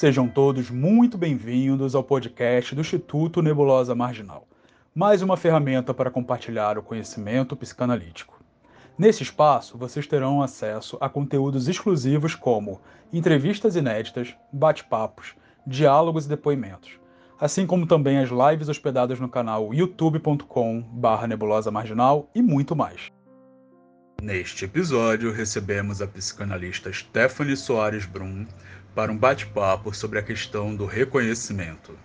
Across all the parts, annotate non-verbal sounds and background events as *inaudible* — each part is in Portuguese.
Sejam todos muito bem-vindos ao podcast do Instituto Nebulosa Marginal, mais uma ferramenta para compartilhar o conhecimento psicanalítico. Nesse espaço, vocês terão acesso a conteúdos exclusivos como entrevistas inéditas, bate-papos, diálogos e depoimentos, assim como também as lives hospedadas no canal youtube.com/nebulosa marginal e muito mais. Neste episódio, recebemos a psicanalista Stephanie Soares Brum para um bate-papo sobre a questão do reconhecimento.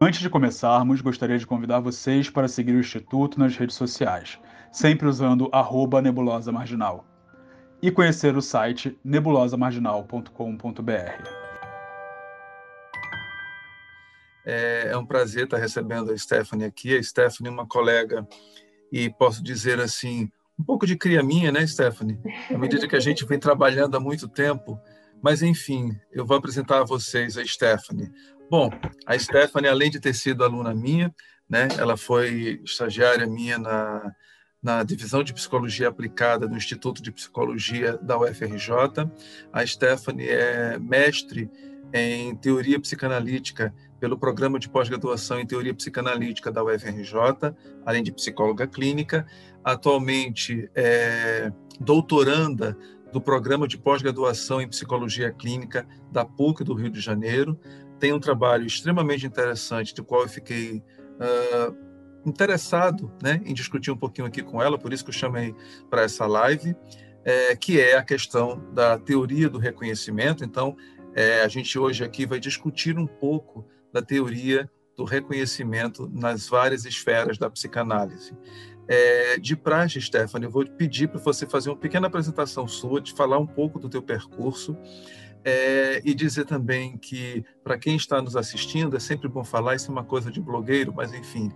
Antes de começarmos, gostaria de convidar vocês para seguir o Instituto nas redes sociais, sempre usando arroba nebulosa marginal, e conhecer o site nebulosamarginal.com.br. É, é um prazer estar recebendo a Stephanie aqui. A Stephanie é uma colega e posso dizer assim, um pouco de cria minha, né, Stephanie? À medida que a gente vem trabalhando há muito tempo. Mas, enfim, eu vou apresentar a vocês a Stephanie. Bom, a Stephanie, além de ter sido aluna minha, né, ela foi estagiária minha na, na divisão de psicologia aplicada do Instituto de Psicologia da UFRJ. A Stephanie é mestre em teoria psicanalítica pelo programa de pós-graduação em teoria psicanalítica da UFRJ, além de psicóloga clínica. Atualmente é doutoranda do programa de pós-graduação em psicologia clínica da PUC do Rio de Janeiro. Tem um trabalho extremamente interessante, do qual eu fiquei uh, interessado né, em discutir um pouquinho aqui com ela, por isso que eu chamei para essa live, é, que é a questão da teoria do reconhecimento. Então, é, a gente hoje aqui vai discutir um pouco da teoria do reconhecimento nas várias esferas da psicanálise. É, de praxe, Stephanie, eu vou pedir para você fazer uma pequena apresentação sua, de falar um pouco do teu percurso é, e dizer também que, para quem está nos assistindo, é sempre bom falar, isso é uma coisa de blogueiro, mas enfim,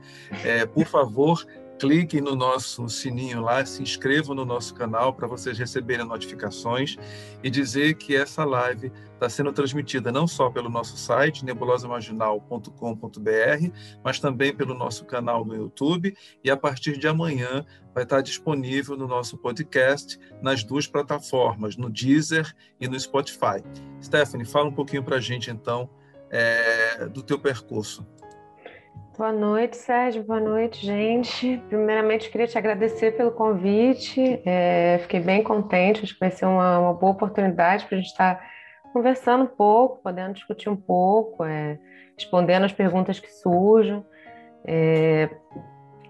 é, por favor, cliquem no nosso sininho lá, se inscrevam no nosso canal para vocês receberem notificações e dizer que essa live está sendo transmitida não só pelo nosso site, nebulosamarginal.com.br, mas também pelo nosso canal no YouTube e a partir de amanhã vai estar disponível no nosso podcast nas duas plataformas, no Deezer e no Spotify. Stephanie, fala um pouquinho para a gente então é, do teu percurso. Boa noite, Sérgio. Boa noite, gente. Primeiramente, queria te agradecer pelo convite. É, fiquei bem contente. Acho que vai ser uma, uma boa oportunidade para a gente estar conversando um pouco, podendo discutir um pouco, é, respondendo as perguntas que surjam. É,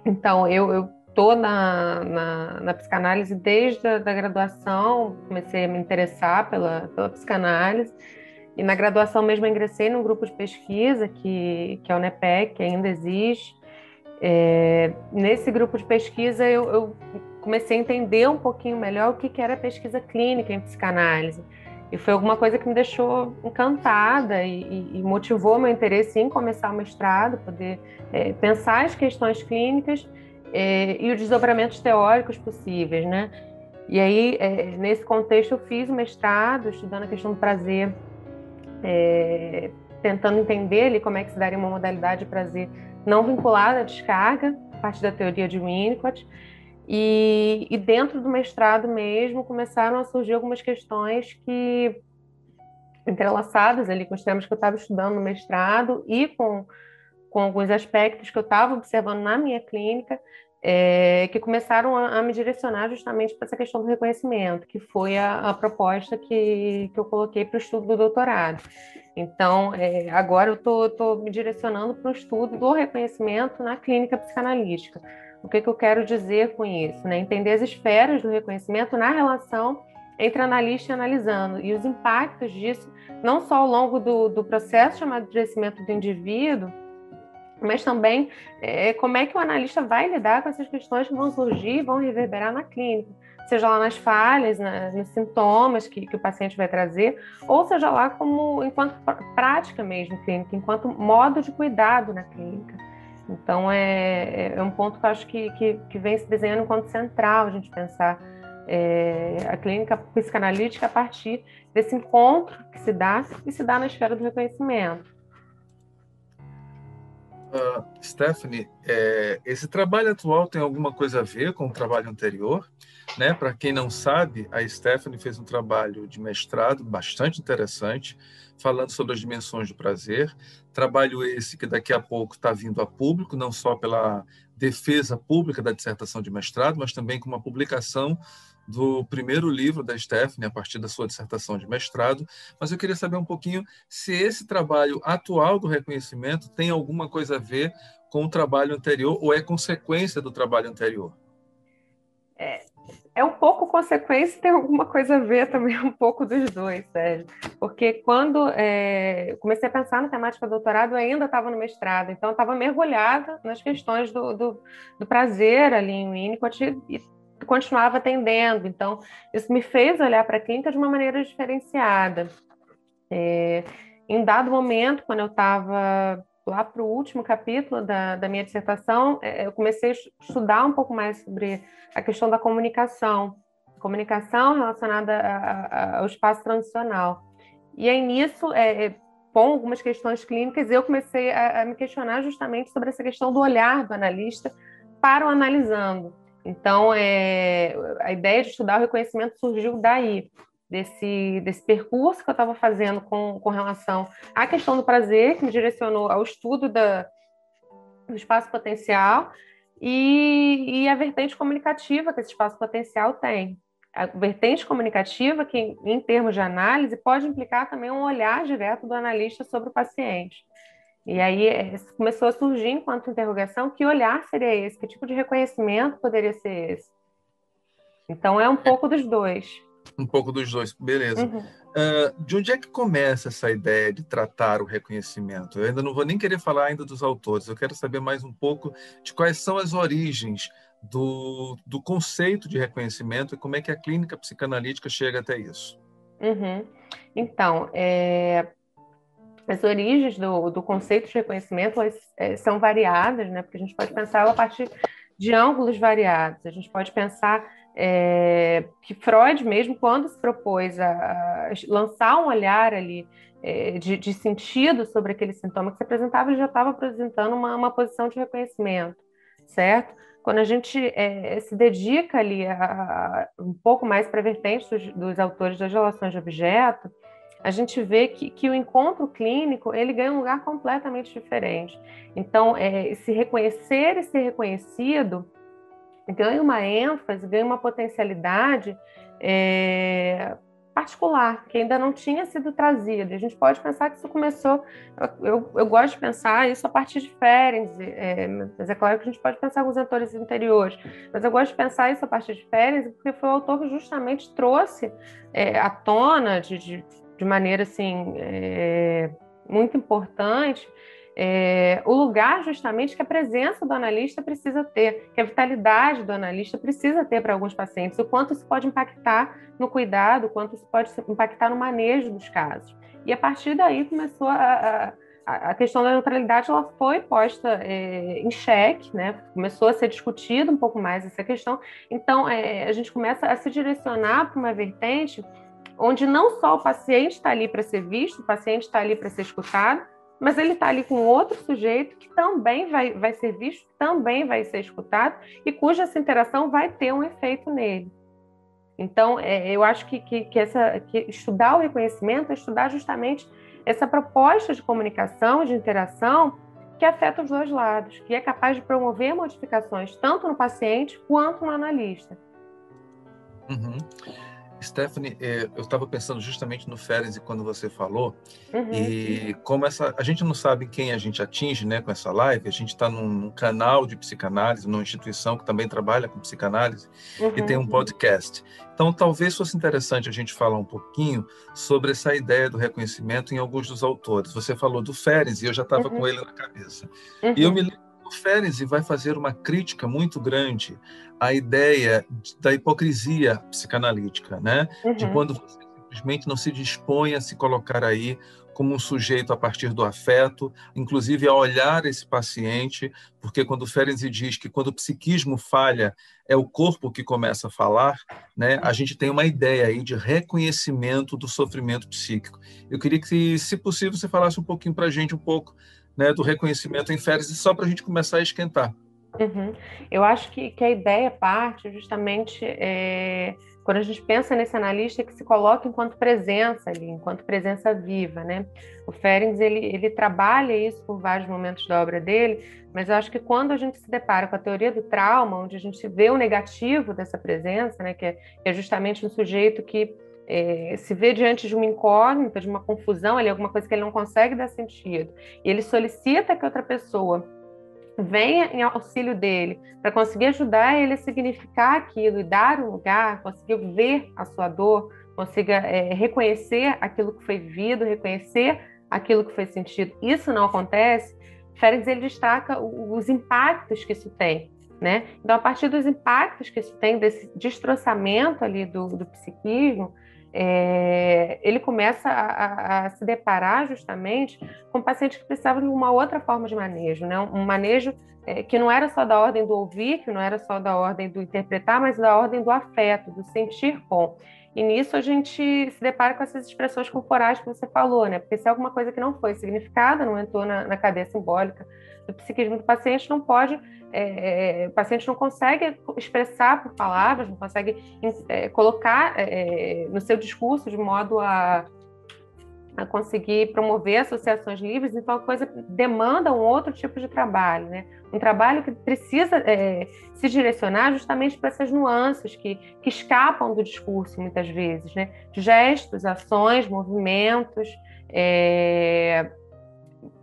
então, eu estou na, na, na, psicanálise desde a da graduação, comecei a me interessar pela, pela psicanálise. E na graduação mesmo ingressei num grupo de pesquisa que, que é o NEPEC, que ainda existe. É, nesse grupo de pesquisa eu, eu, comecei a entender um pouquinho melhor o que, que era pesquisa clínica em psicanálise. E foi alguma coisa que me deixou encantada e, e motivou meu interesse em começar o mestrado, poder é, pensar as questões clínicas é, e os desdobramentos teóricos possíveis, né? E aí, é, nesse contexto, eu fiz o mestrado, estudando a questão do prazer é, tentando entender ali como é que se daria uma modalidade de prazer não vinculada à descarga, a partir da teoria de Winnicott. E, e, dentro do mestrado mesmo começaram a surgir algumas questões que entrelaçadas ali com os temas que eu estava estudando no mestrado e com, com alguns aspectos que eu estava observando na minha clínica, é, que começaram a, a, me direcionar justamente para essa questão do reconhecimento, que foi a, a proposta que, que eu coloquei para o estudo do doutorado. Então, é, agora eu estou me direcionando para o estudo do reconhecimento na clínica psicanalítica. O que, que eu quero dizer com isso? Né? Entender as esferas do reconhecimento na relação entre analista e analisando, e os impactos disso, não só ao longo do, do processo de crescimento do indivíduo, mas também é, como é que o analista vai lidar com essas questões que vão surgir vão reverberar na clínica, seja lá nas falhas, na, nos sintomas que, que, o paciente vai trazer, ou seja lá como enquanto prática mesmo clínica, enquanto modo de cuidado na clínica. Então é, é um ponto que eu acho que, que, que vem se desenhando enquanto central a gente pensar é, a clínica psicanalítica a partir desse encontro que se dá e se dá na esfera do reconhecimento. Uh, Stephanie, é, esse trabalho atual tem alguma coisa a ver com o trabalho anterior? Né? Para quem não sabe, a Stephanie fez um trabalho de mestrado bastante interessante, falando sobre as dimensões do prazer. Trabalho esse que daqui a pouco está vindo a público, não só pela defesa pública da dissertação de mestrado, mas também com uma publicação do primeiro livro da Stephanie, a partir da sua dissertação de mestrado, mas eu queria saber um pouquinho se esse trabalho atual do reconhecimento tem alguma coisa a ver com o trabalho anterior ou é consequência do trabalho anterior. É, é um pouco consequência, tem alguma coisa a ver também *laughs* um pouco dos dois, Sérgio. Porque quando é, comecei a pensar na temática do doutorado, eu ainda estava no mestrado, então eu estava mergulhada nas questões do, do, do, prazer ali em Winnicott e continuava atendendo. Então, isso me fez olhar para a clínica de uma maneira diferenciada. É, em dado momento, quando eu estava lá para o último capítulo da, da minha dissertação, é, eu comecei a estudar um pouco mais sobre a questão da comunicação, comunicação relacionada a, a, ao espaço transicional. E aí, nisso, é, é, com algumas questões clínicas, eu comecei a, a me questionar justamente sobre essa questão do olhar do analista para o analisando. Então, é, a ideia de estudar o reconhecimento surgiu daí, desse, desse percurso que eu estava fazendo com, com relação à questão do prazer, que me direcionou ao estudo da, do espaço potencial e, e a vertente comunicativa que esse espaço potencial tem. A vertente comunicativa, que em termos de análise, pode implicar também um olhar direto do analista sobre o paciente. E aí é, começou a surgir enquanto interrogação que olhar seria esse, que tipo de reconhecimento poderia ser esse. Então é um pouco dos dois. Um pouco dos dois, beleza. Uhum. Uh, de onde é que começa essa ideia de tratar o reconhecimento? Eu ainda não vou nem querer falar ainda dos autores, eu quero saber mais um pouco de quais são as origens do, do conceito de reconhecimento e como é que a clínica psicanalítica chega até isso. Uhum. Então, é, as origens do, do conceito de reconhecimento é, são variadas, né? Porque a gente pode pensar a partir de ângulos variados. A gente pode pensar é, que Freud mesmo, quando se propôs a, a lançar um olhar ali é, de, de, sentido sobre aquele sintoma que se apresentava, ele já estava apresentando uma, uma, posição de reconhecimento, certo? Quando a gente é, se dedica ali a, a, um pouco mais para a vertente dos, dos autores das relações de objeto, a gente vê que, que o encontro clínico ele ganha um lugar completamente diferente. Então, é, se reconhecer e ser reconhecido ganha uma ênfase, ganha uma potencialidade é, particular, que ainda não tinha sido trazida. A gente pode pensar que isso começou, eu, eu gosto de pensar isso a partir de Ferenc, é, mas é claro que a gente pode pensar com os autores anteriores, mas eu gosto de pensar isso a partir de Ferenc, porque foi o autor que justamente trouxe é, à tona de, de de maneira assim é, muito importante é, o lugar justamente que a presença do analista precisa ter, que a vitalidade do analista precisa ter para alguns pacientes, o quanto isso pode impactar no cuidado, o quanto isso pode impactar no manejo dos casos. E a partir daí começou a, a, a questão da neutralidade, ela foi posta é, em xeque, né? começou a ser discutida um pouco mais essa questão. Então, é, a gente começa a se direcionar para uma vertente onde não só o paciente está ali para ser visto, o paciente está ali para ser escutado, mas ele está ali com outro sujeito que também vai, vai ser visto, também vai ser escutado e cuja essa interação vai ter um efeito nele. Então, é, eu acho que, que, que, essa, que estudar o reconhecimento é estudar justamente essa proposta de comunicação, de interação, que afeta os dois lados, que é capaz de promover modificações tanto no paciente quanto no analista. Uhum. Stephanie, é, eu estava pensando justamente no Ferenc quando você falou, uhum. e como essa, a gente não sabe quem a gente atinge né, com essa live, a gente está num, num, canal de psicanálise, numa instituição que também trabalha com psicanálise, uhum. e tem um podcast. Então, talvez fosse interessante a gente falar um pouquinho sobre essa ideia do reconhecimento em alguns dos autores. Você falou do Ferenc, e eu já estava uhum. com ele na cabeça. E eu me lembro o Ferenczi vai fazer uma crítica muito grande à ideia da hipocrisia psicanalítica, né? Uhum. De quando você simplesmente não se dispõe a se colocar aí como um sujeito a partir do afeto, inclusive a olhar esse paciente, porque quando Ferenczi diz que quando o psiquismo falha, é o corpo que começa a falar, né? A gente tem uma ideia aí de reconhecimento do sofrimento psíquico. Eu queria que, se possível, você falasse um pouquinho para a gente um pouco né, do reconhecimento em férias, só para a gente começar a esquentar. Uhum. Eu acho que, que a ideia parte justamente é, quando a gente pensa nesse analista que se coloca enquanto presença ali, enquanto presença viva, né? O Ferenc, ele, ele trabalha isso por vários momentos da obra dele, mas eu acho que quando a gente se depara com a teoria do trauma, onde a gente vê o negativo dessa presença, né, que é, que é justamente um sujeito que é, se vê diante de uma incógnita, de uma confusão ali, alguma coisa que ele não consegue dar sentido, e ele solicita que outra pessoa venha em auxílio dele para conseguir ajudar ele a significar aquilo e dar um lugar, conseguir ver a sua dor, consiga é, reconhecer aquilo que foi vivido, reconhecer aquilo que foi sentido. Isso não acontece. Félix ele destaca os impactos que isso tem, né? Então, a partir dos impactos que isso tem, desse destroçamento ali do, do psiquismo, é, ele começa a, a, a, se deparar justamente com pacientes que precisavam de uma outra forma de manejo, né? um manejo é, que não era só da ordem do ouvir, que não era só da ordem do interpretar, mas da ordem do afeto, do sentir com. E nisso a gente se depara com essas expressões corporais que você falou, né? Porque se é alguma coisa que não foi significada, não entrou na, na cadeia simbólica do psiquismo do paciente, não pode é, é, o paciente não consegue expressar por palavras, não consegue é, colocar é, no seu discurso de modo a, a, conseguir promover associações livres, então a coisa demanda um outro tipo de trabalho, né? Um trabalho que precisa é, se direcionar justamente para essas nuances que, que escapam do discurso muitas vezes, né? Gestos, ações, movimentos, é,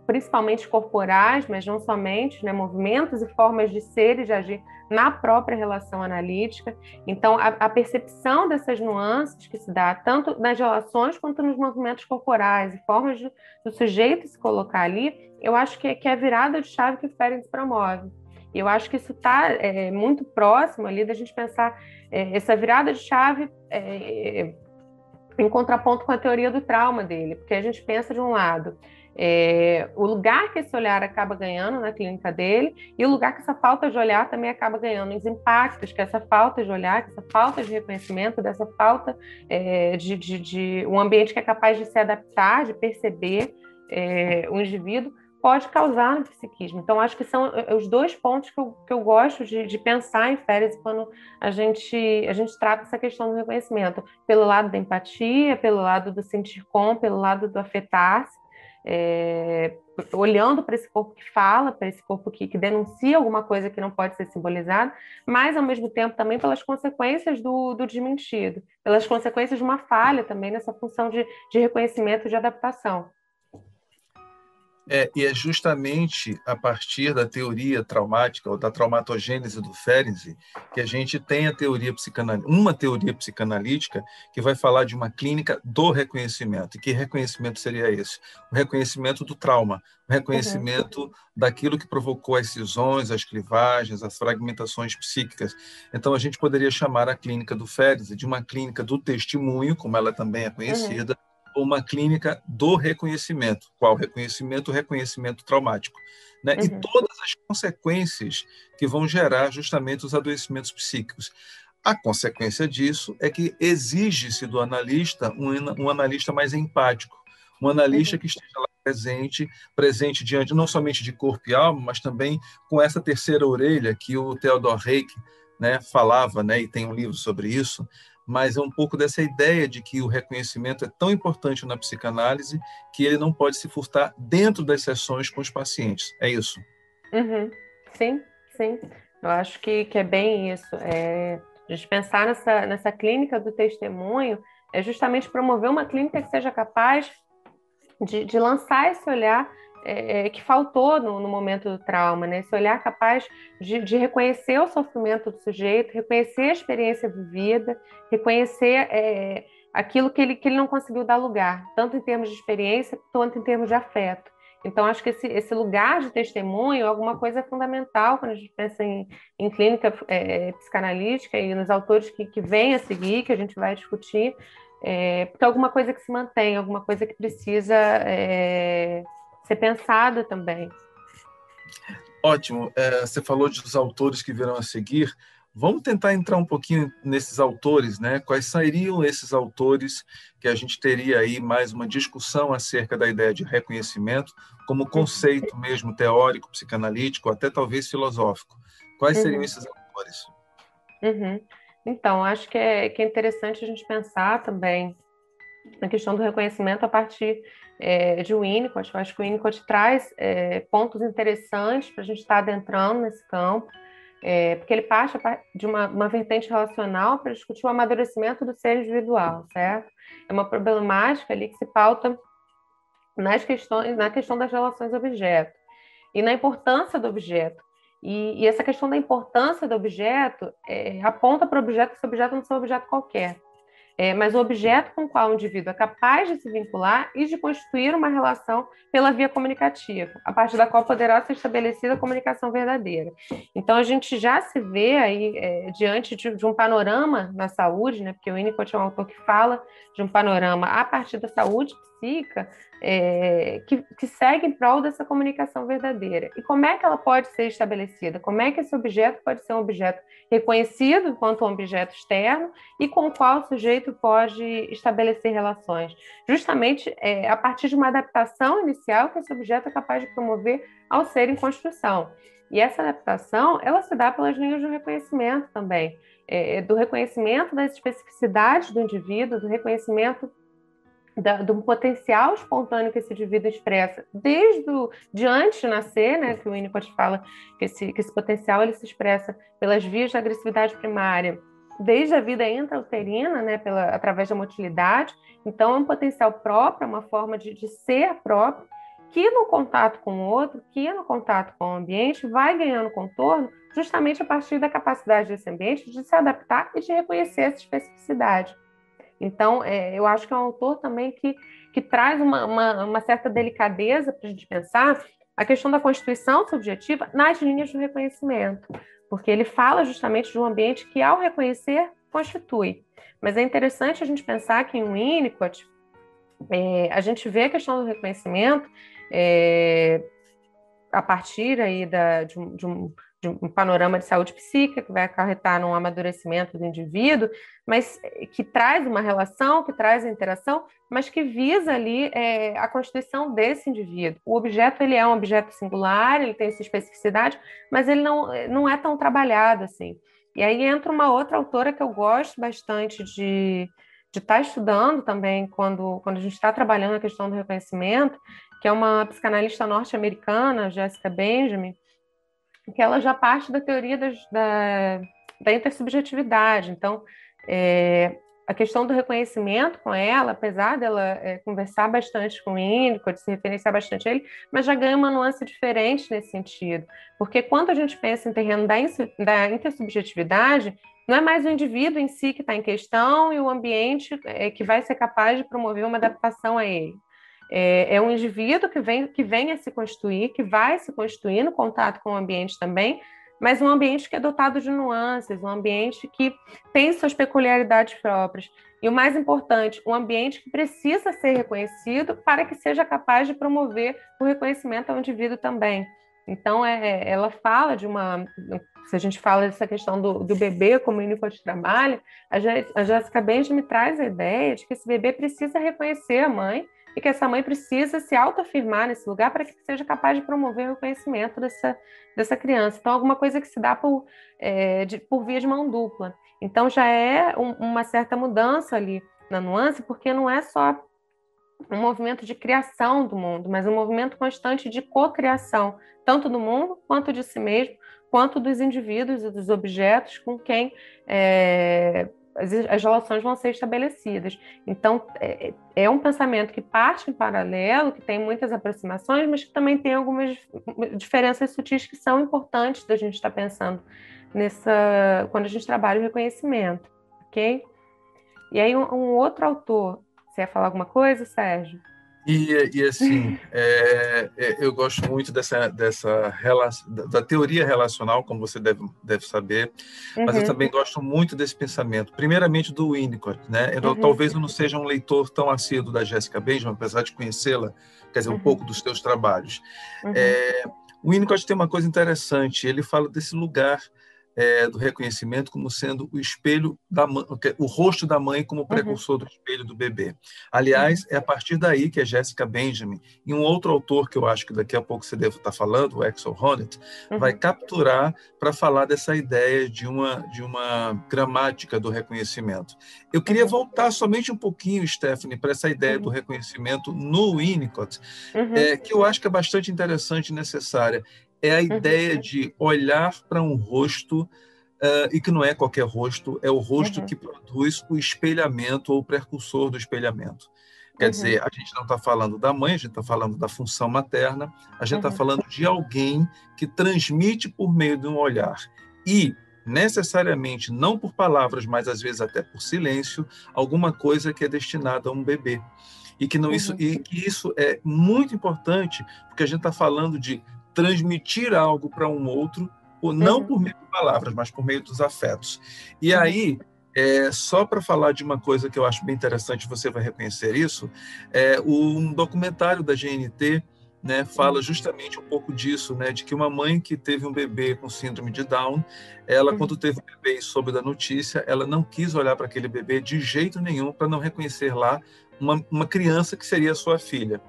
principalmente corporais, mas não somente, né, movimentos e formas de ser e de agir na própria relação analítica. Então, a, a, percepção dessas nuances que se dá tanto nas relações quanto nos movimentos corporais e formas de, do sujeito se colocar ali, eu acho que, que é a virada de chave que o Ferenc promove. E eu acho que isso está é, muito próximo ali da gente pensar é, essa virada de chave é, em contraponto com a teoria do trauma dele, porque a gente pensa de um lado é, o lugar que esse olhar acaba ganhando na clínica dele e o lugar que essa falta de olhar também acaba ganhando, os impactos que essa falta de olhar, que essa falta de reconhecimento, dessa falta é, de, de, de, um ambiente que é capaz de se adaptar, de perceber é, o indivíduo, pode causar no psiquismo. Então, acho que são é, os dois pontos que eu, que eu gosto de, de pensar em férias quando a gente, a gente trata essa questão do reconhecimento, pelo lado da empatia, pelo lado do sentir com, pelo lado do afetar-se, é, olhando para esse corpo que fala, para esse corpo que, que, denuncia alguma coisa que não pode ser simbolizada, mas ao mesmo tempo também pelas consequências do, do desmentido, pelas consequências de uma falha também nessa função de, de reconhecimento de adaptação. É, e é justamente a partir da teoria traumática ou da traumatogênese do Ferenczi que a gente tem a teoria psicanalítica, uma teoria psicanalítica que vai falar de uma clínica do reconhecimento. E que reconhecimento seria esse? O reconhecimento do trauma, o reconhecimento uhum. daquilo que provocou as cisões, as clivagens, as fragmentações psíquicas. Então a gente poderia chamar a clínica do Ferenczi de uma clínica do testemunho, como ela também é conhecida. Uhum uma clínica do reconhecimento. Qual reconhecimento? O reconhecimento traumático. Né? Uhum. E todas as consequências que vão gerar justamente os adoecimentos psíquicos. A consequência disso é que exige-se do analista um, um, analista mais empático, um analista uhum. que esteja lá presente, presente diante não somente de corpo e alma, mas também com essa terceira orelha que o Theodor Reik né, falava, né, e tem um livro sobre isso, mas é um pouco dessa ideia de que o reconhecimento é tão importante na psicanálise que ele não pode se furtar dentro das sessões com os pacientes. É isso? Uhum. Sim, sim. Eu acho que, que é bem isso. É, a gente pensar nessa, nessa clínica do testemunho é justamente promover uma clínica que seja capaz de, de lançar esse olhar é, é, que faltou no, no, momento do trauma, né? Esse olhar capaz de, de, reconhecer o sofrimento do sujeito, reconhecer a experiência vivida, reconhecer é, aquilo que ele, que ele não conseguiu dar lugar, tanto em termos de experiência quanto em termos de afeto. Então, acho que esse, esse lugar de testemunho é alguma coisa fundamental quando a gente pensa em, em clínica é, psicanalítica e nos autores que, que vêm a seguir, que a gente vai discutir, é, porque é alguma coisa que se mantém, alguma coisa que precisa é, ser pensado também. Ótimo. É, você falou dos autores que virão a seguir. Vamos tentar entrar um pouquinho nesses autores, né? Quais seriam esses autores que a gente teria aí mais uma discussão acerca da ideia de reconhecimento como conceito mesmo teórico, psicanalítico, até talvez filosófico. Quais seriam uhum. esses autores? Uhum. Então, acho que é, que é interessante a gente pensar também na questão do reconhecimento a partir é, de Winnicott. Eu acho que o Winnicott traz é, pontos interessantes para a gente estar adentrando nesse campo é, porque ele parte de uma, uma vertente relacional para discutir o amadurecimento do ser individual, certo? É uma problemática ali que se pauta nas questões, na questão das relações objeto e na importância do objeto. E, e essa questão da importância do objeto é, aponta para o objeto esse objeto não é um objeto qualquer é, mas o objeto com o qual o indivíduo é capaz de se vincular e de constituir uma relação pela via comunicativa, a partir da qual poderá ser estabelecida a comunicação verdadeira. Então, a gente já se vê aí é, diante de, de, um panorama na saúde, né, porque o Winnicott é um autor que fala de um panorama a partir da saúde é, que, que segue em prol dessa comunicação verdadeira. E como é que ela pode ser estabelecida? Como é que esse objeto pode ser um objeto reconhecido enquanto um objeto externo e com o qual o sujeito pode estabelecer relações? Justamente é, a partir de uma adaptação inicial que esse objeto é capaz de promover ao ser em construção. E essa adaptação, ela se dá pelas linhas do reconhecimento também, é, do reconhecimento das especificidades do indivíduo, do reconhecimento da, do potencial espontâneo que esse indivíduo expressa desde o, de antes de nascer, né, que o Winnicott fala que esse, que esse potencial ele se expressa pelas vias da agressividade primária, desde a vida intrauterina, né, pela, através da motilidade. Então, é um potencial próprio, é uma forma de, de ser próprio, que no contato com o outro, que no contato com o ambiente, vai ganhando contorno justamente a partir da capacidade desse ambiente de se adaptar e de reconhecer essa especificidade. Então, é, eu acho que é um autor também que, que traz uma, uma, uma certa delicadeza para a gente pensar a questão da constituição subjetiva nas linhas do reconhecimento, porque ele fala justamente de um ambiente que, ao reconhecer, constitui. Mas é interessante a gente pensar que em Winnicott, é, a gente vê a questão do reconhecimento é, a partir aí da, de, um, de, um, de um panorama de saúde psíquica que vai acarretar num amadurecimento do indivíduo, mas eh, que traz uma relação, que traz a interação, mas que visa ali é, a constituição desse indivíduo. O objeto ele é um objeto singular, ele tem sua especificidade, mas ele não, eh, não é tão trabalhado assim. E aí entra uma outra autora que eu gosto bastante de de estar tá estudando também quando, quando a gente está trabalhando a questão do reconhecimento, que é uma psicanalista norte-americana, Jessica Benjamin, que ela já parte da teoria das, da, da intersubjetividade. Então, é, a questão do reconhecimento com ela, apesar dela é, conversar bastante com o Índico, de se referenciar bastante a ele, mas já ganha uma nuance diferente nesse sentido. Porque quando a gente pensa em terreno da, da intersubjetividade, não é mais o indivíduo em si que está em questão e o ambiente é, que vai ser capaz de promover uma adaptação a ele. É, é um indivíduo que vem, que vem a se constituir, que vai se constituir no contato com o ambiente também, mas um ambiente que é dotado de nuances, um ambiente que tem suas peculiaridades próprias. E o mais importante, um ambiente que precisa ser reconhecido para que seja capaz de promover o reconhecimento ao indivíduo também. Então, é, é ela fala de uma. Se a gente fala dessa questão do, do bebê como Winnicott trabalha, a Jéssica Benjamin traz a ideia de que esse bebê precisa reconhecer a mãe e que essa mãe precisa se autoafirmar nesse lugar para que seja capaz de promover o reconhecimento dessa, dessa criança. Então, alguma coisa que se dá por, é, de, por via de mão dupla. Então, já é um, uma certa mudança ali na nuance, porque não é só um movimento de criação do mundo, mas um movimento constante de cocriação, tanto do mundo quanto de si mesmo, quanto dos indivíduos e dos objetos com quem é, as, as relações vão ser estabelecidas. Então, é, é, um pensamento que parte em paralelo, que tem muitas aproximações, mas que também tem algumas diferenças sutis que são importantes da gente estar pensando nessa quando a gente trabalha o reconhecimento, ok? E aí, um, um outro autor, você ia falar alguma coisa, Sérgio? E, e assim, é, é, eu gosto muito dessa, dessa da teoria relacional, como você deve, deve saber, mas eu uhum. também gosto muito desse pensamento. Primeiramente do Winnicott, né? Eu, uhum. Talvez eu não seja um leitor tão assíduo da Jessica Benjamin, apesar de conhecê-la, quer dizer, um uhum. pouco dos teus trabalhos. Uhum. É, o Winnicott tem uma coisa interessante, ele fala desse lugar é, do reconhecimento como sendo o espelho da o rosto da mãe como uhum. precursor uhum. do espelho do bebê. Aliás, uhum. é a partir daí que a Jessica Benjamin e um outro autor que eu acho que daqui a pouco você deve estar falando, o Axel Honneth, uhum. vai capturar para falar dessa ideia de uma de uma gramática do reconhecimento. Eu queria uhum. voltar somente um pouquinho, Stephanie, para essa ideia do uhum. reconhecimento no Winnicott, é, que eu acho que é bastante interessante e necessária é a uhum. ideia de olhar para um rosto uh, e que não é qualquer rosto, é o rosto uhum. que produz o espelhamento ou o precursor do espelhamento. Quer uhum. dizer, a gente não está falando da mãe, a gente está falando da função materna, a gente está falando de alguém que transmite por meio de um olhar. E, necessariamente, não por palavras, mas às vezes até por silêncio, alguma coisa que é destinada a um bebê. E que, não, isso, uhum. e que isso é muito importante, porque a gente está falando de transmitir algo para um outro, não uhum. por meio de palavras, mas por meio dos afetos. E uhum. aí, é, só para falar de uma coisa que eu acho bem interessante, você vai reconhecer isso, é, um documentário da GNT né, fala uhum. justamente um pouco disso, né, de que uma mãe que teve um bebê com síndrome de Down, ela uhum. quando teve o bebê e soube da notícia, ela não quis olhar para aquele bebê de jeito nenhum para não reconhecer lá uma, uma criança que seria sua filha.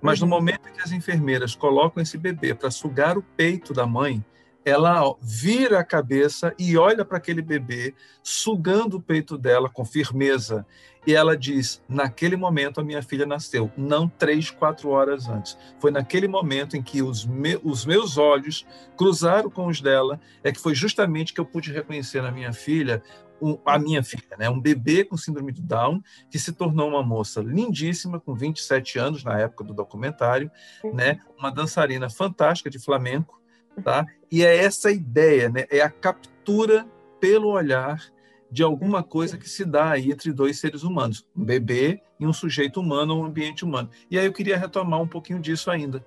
Mas no uhum. momento em que as enfermeiras colocam esse bebê para sugar o peito da mãe, ela vira a cabeça e olha para aquele bebê, sugando o peito dela com firmeza. E ela diz: Naquele momento a minha filha nasceu, não três, quatro horas antes. Foi naquele momento em que os, me os meus olhos cruzaram com os dela, é que foi justamente que eu pude reconhecer na minha filha um, a minha filha, né? um bebê com síndrome de Down, que se tornou uma moça lindíssima, com 27 anos na época do documentário, né? uma dançarina fantástica de flamenco. Tá? E é essa ideia, né? é a captura pelo olhar de alguma coisa que se dá aí entre dois seres humanos, um bebê e um sujeito humano, um ambiente humano. E aí eu queria retomar um pouquinho disso ainda.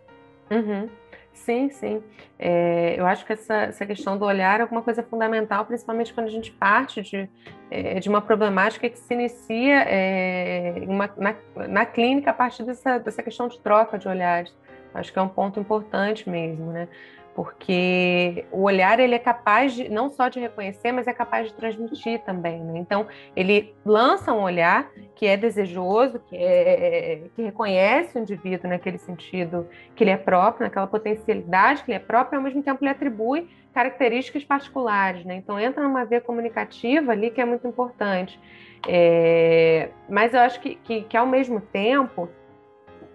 Uhum. Sim, sim. É, eu acho que essa, essa questão do olhar é alguma coisa fundamental, principalmente quando a gente parte de, é, de uma problemática que se inicia é, uma, na, na clínica a partir dessa, dessa questão de troca de olhares. Acho que é um ponto importante mesmo, né? Porque o olhar ele é capaz de não só de reconhecer, mas é capaz de transmitir também. Né? Então ele lança um olhar que é desejoso, que, é, que reconhece o indivíduo naquele sentido que ele é próprio, naquela potencialidade que ele é próprio, e ao mesmo tempo ele atribui características particulares. Né? Então entra numa via comunicativa ali que é muito importante. É, mas eu acho que, que, que ao mesmo tempo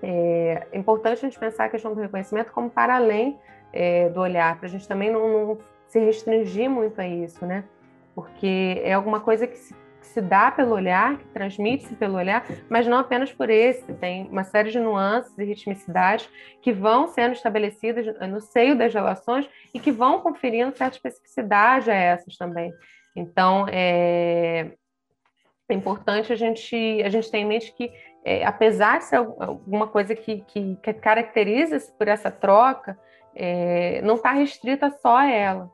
é importante a gente pensar a questão do reconhecimento como para além é, do olhar, para a gente também não, não, se restringir muito a isso, né? Porque é alguma coisa que se, que se dá pelo olhar, que transmite-se pelo olhar, mas não apenas por esse. Tem uma série de nuances e ritmicidades que vão sendo estabelecidas no seio das relações e que vão conferindo certa especificidade a essas também. Então, é, é importante a gente, a gente ter em mente que, é, apesar de ser alguma coisa que, que, que caracteriza-se por essa troca, é, não está restrita só a ela,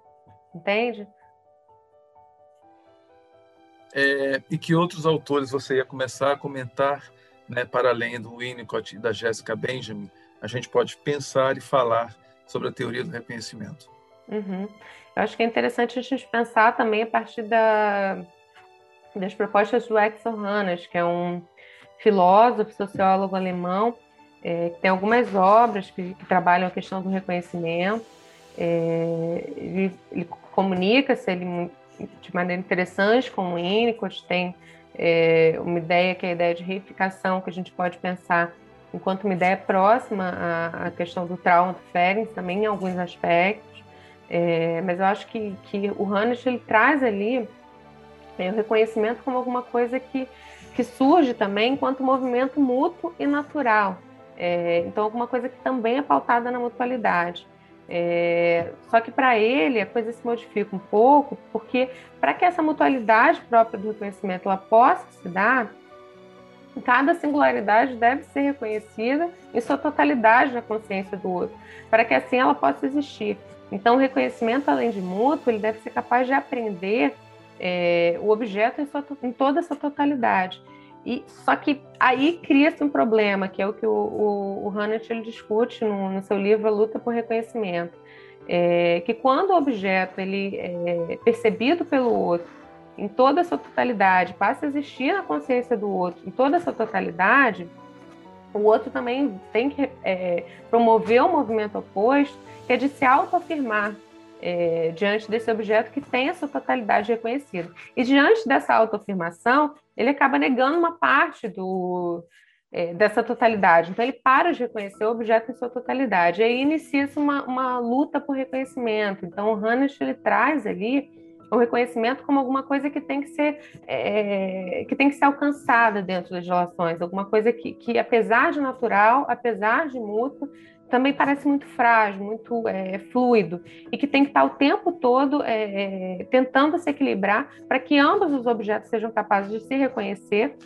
entende? É, e que outros autores você ia começar a comentar, né, para além do Winnicott e da Jessica Benjamin, a gente pode pensar e falar sobre a teoria do reconhecimento. Uhum. Eu acho que é interessante a gente pensar também a partir da, das propostas do Axel Hannes, que é um filósofo, sociólogo alemão, é, tem algumas obras que, que, trabalham a questão do reconhecimento. É, ele, ele comunica-se ele, de maneira interessante com o Winnicott, tem é, uma ideia que é a ideia de reificação, que a gente pode pensar enquanto uma ideia próxima à, à questão do trauma do Ferenc, também em alguns aspectos. É, mas eu acho que, que o Hannes ele traz ali é, o reconhecimento como alguma coisa que, que surge também enquanto movimento mútuo e natural. É, então, alguma coisa que também é pautada na mutualidade. É, só que para ele a coisa se modifica um pouco, porque para que essa mutualidade própria do reconhecimento ela possa se dar, cada singularidade deve ser reconhecida em sua totalidade na consciência do outro, para que assim ela possa existir. Então, o reconhecimento, além de mútuo, ele deve ser capaz de aprender é, o objeto em, sua, em toda a sua totalidade. E, só que aí cria-se um problema, que é o que o, o, o Hannett ele discute no, no, seu livro A Luta por Reconhecimento, é, que quando o objeto ele é percebido pelo outro em toda a sua totalidade, passa a existir na consciência do outro em toda a sua totalidade, o outro também tem que é, promover o um movimento oposto, que é de se autoafirmar é, diante desse objeto que tem a sua totalidade reconhecida. E diante dessa autoafirmação, ele acaba negando uma parte do, é, dessa totalidade. Então, ele para de reconhecer o objeto em sua totalidade. E aí inicia-se uma, uma luta por reconhecimento. Então, o Hannah ele traz ali o reconhecimento como alguma coisa que tem que ser é, que tem que ser alcançada dentro das relações, alguma coisa que, que apesar de natural, apesar de mútuo, também parece muito frágil, muito é, fluido e que tem que estar o tempo todo é, é tentando se equilibrar para que ambos os objetos sejam capazes de se reconhecer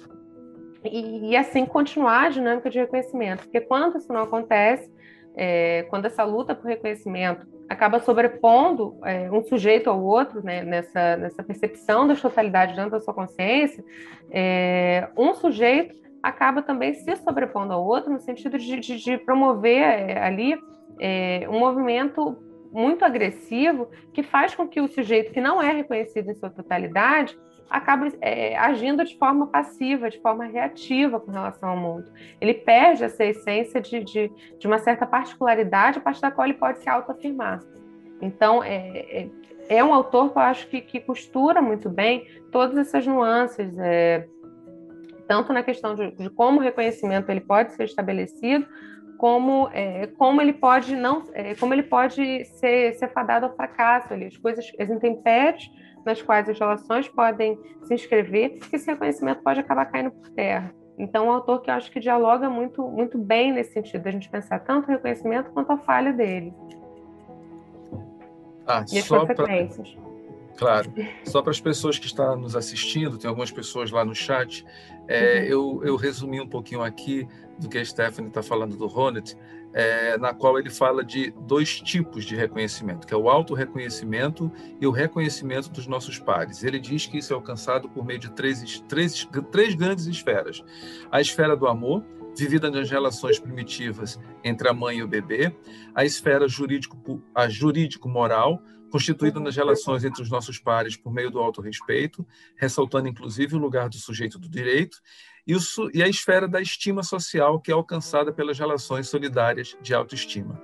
e, e, assim continuar a dinâmica de reconhecimento, porque quando isso não acontece, é, quando essa luta por reconhecimento acaba sobrepondo é, um sujeito ao outro, né, nessa, nessa percepção da totalidade dentro da sua consciência, é, um sujeito acaba também se sobrepondo ao outro no sentido de, de, de promover é, ali é, um movimento muito agressivo que faz com que o sujeito que não é reconhecido em sua totalidade acaba é, agindo de forma passiva, de forma reativa com relação ao mundo. Ele perde essa essência de, de, de uma certa particularidade, a partir da qual ele pode se autoafirmar. Então, é, é, é, um autor que eu acho que, que costura muito bem todas essas nuances, é, tanto na questão de, de, como o reconhecimento ele pode ser estabelecido, como, é, como ele pode não, é, como ele pode ser, ser fadado ao fracasso, ali, as coisas, as intempéries nas quais as relações podem se inscrever, que esse reconhecimento pode acabar caindo por terra. Então, um autor que eu acho que dialoga muito, muito bem nesse sentido, a gente pensar tanto o reconhecimento quanto a falha dele. Ah, e as consequências. Pra... Claro. Só para as pessoas que estão nos assistindo, tem algumas pessoas lá no chat, é, uhum. eu, eu resumi um pouquinho aqui do que a Stephanie está falando do Honneth, é, na qual ele fala de dois tipos de reconhecimento, que é o auto-reconhecimento e o reconhecimento dos nossos pares. Ele diz que isso é alcançado por meio de três, três, três grandes esferas. A esfera do amor, vivida nas relações primitivas entre a mãe e o bebê, a esfera jurídico, jurídico-moral, constituída nas relações entre os nossos pares por meio do autorrespeito, ressaltando inclusive o lugar do sujeito do direito, isso, e a esfera da estima social, que é alcançada pelas relações solidárias de autoestima.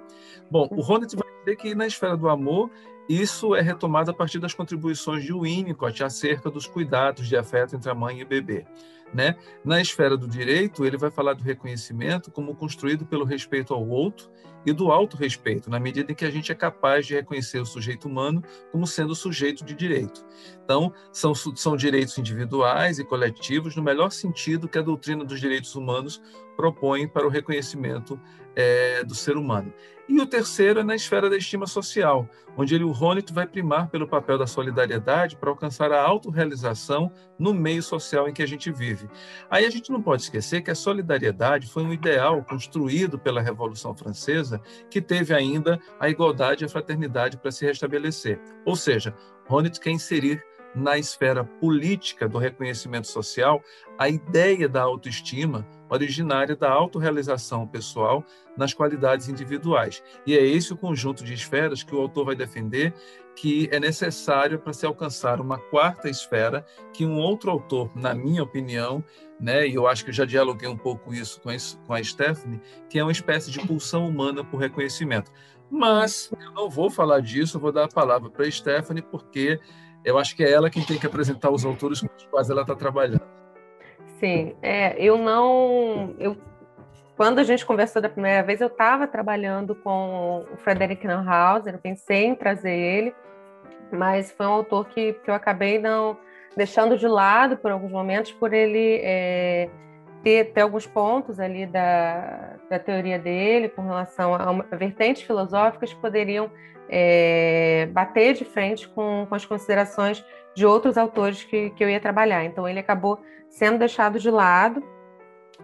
Bom, o Honneth vai dizer que na esfera do amor, isso é retomado a partir das contribuições de Winnicott acerca dos cuidados de afeto entre a mãe e o bebê. Né? Na esfera do direito, ele vai falar do reconhecimento como construído pelo respeito ao outro e do autorrespeito, na medida em que a gente é capaz de reconhecer o sujeito humano como sendo sujeito de direito. Então, são, são direitos individuais e coletivos no melhor sentido que a doutrina dos direitos humanos propõe para o reconhecimento é, do ser humano. E o terceiro é na esfera da estima social, onde ele, o Honneth vai primar pelo papel da solidariedade para alcançar a autorrealização no meio social em que a gente vive. Aí a gente não pode esquecer que a solidariedade foi um ideal construído pela Revolução Francesa que teve ainda a igualdade e a fraternidade para se restabelecer. Ou seja, Honneth quer inserir na esfera política do reconhecimento social a ideia da autoestima originária da autorrealização pessoal nas qualidades individuais. E é esse o conjunto de esferas que o autor vai defender que é necessário para se alcançar uma quarta esfera que um outro autor, na minha opinião, né, e eu acho que eu já dialoguei um pouco isso com, isso com a Stephanie, que é uma espécie de pulsão humana por reconhecimento. Mas eu não vou falar disso, vou dar a palavra para a Stephanie, porque eu acho que é ela quem tem que apresentar os autores com os quais ela está trabalhando. Sim, é, eu não. Eu, quando a gente conversou da primeira vez, eu estava trabalhando com o Frederick Neuhauser, eu pensei em trazer ele, mas foi um autor que, que eu acabei não deixando de lado por alguns momentos, por ele é, ter, ter alguns pontos ali da, da teoria dele com relação a, a vertentes filosóficas que poderiam é, bater de frente com, com, as considerações de outros autores que, que eu ia trabalhar. Então, ele acabou sendo deixado de lado